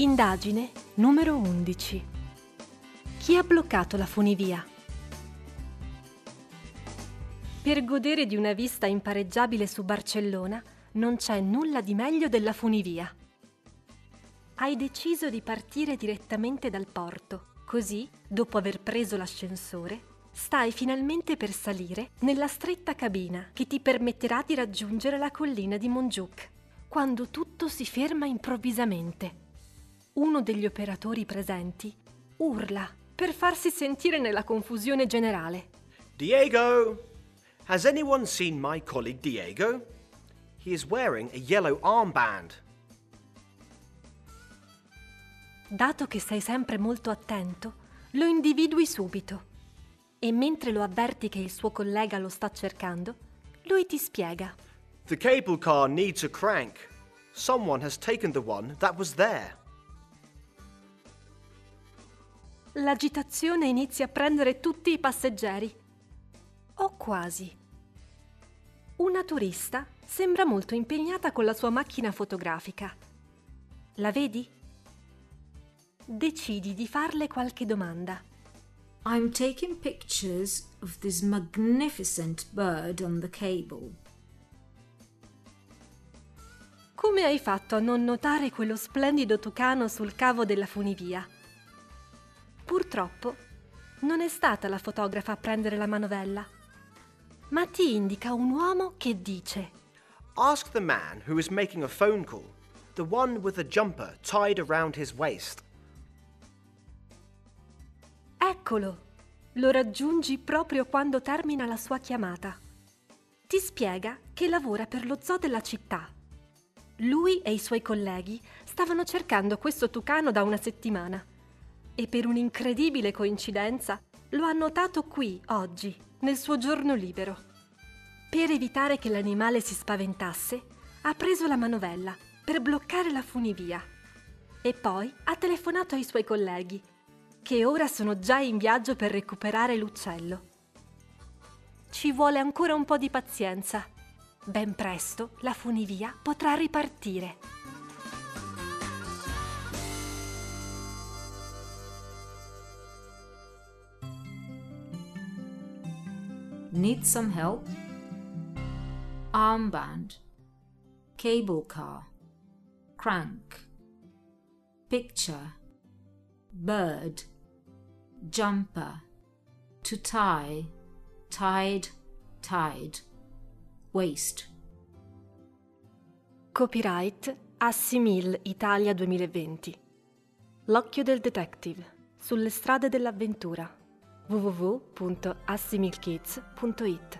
Indagine numero 11. Chi ha bloccato la funivia? Per godere di una vista impareggiabile su Barcellona non c'è nulla di meglio della funivia. Hai deciso di partire direttamente dal porto, così, dopo aver preso l'ascensore, stai finalmente per salire nella stretta cabina che ti permetterà di raggiungere la collina di Montjuic, quando tutto si ferma improvvisamente uno degli operatori presenti urla per farsi sentire nella confusione generale. Diego! Has anyone seen my colleague Diego? He is wearing a yellow armband. Dato che sei sempre molto attento, lo individui subito. E mentre lo avverti che il suo collega lo sta cercando, lui ti spiega. The cable car needs a crank. Someone has taken the one that was there. L'agitazione inizia a prendere tutti i passeggeri. O quasi. Una turista sembra molto impegnata con la sua macchina fotografica. La vedi? Decidi di farle qualche domanda. I'm taking pictures of this magnificent bird on the cable. Come hai fatto a non notare quello splendido tucano sul cavo della funivia? Purtroppo non è stata la fotografa a prendere la manovella, ma ti indica un uomo che dice Ask the man who is making a phone call, the one with the jumper tied around his waist. Eccolo! Lo raggiungi proprio quando termina la sua chiamata. Ti spiega che lavora per lo zoo della città. Lui e i suoi colleghi stavano cercando questo tucano da una settimana e per un'incredibile coincidenza lo ha notato qui oggi, nel suo giorno libero. Per evitare che l'animale si spaventasse, ha preso la manovella per bloccare la funivia e poi ha telefonato ai suoi colleghi, che ora sono già in viaggio per recuperare l'uccello. Ci vuole ancora un po' di pazienza. Ben presto la funivia potrà ripartire. Need some help? Armband. Cable car. Crank. Picture. Bird. Jumper. To tie. Tied. Tied. Waste. Copyright Assimil Italia 2020. L'occhio del detective sulle strade dell'avventura www.assimilkids.it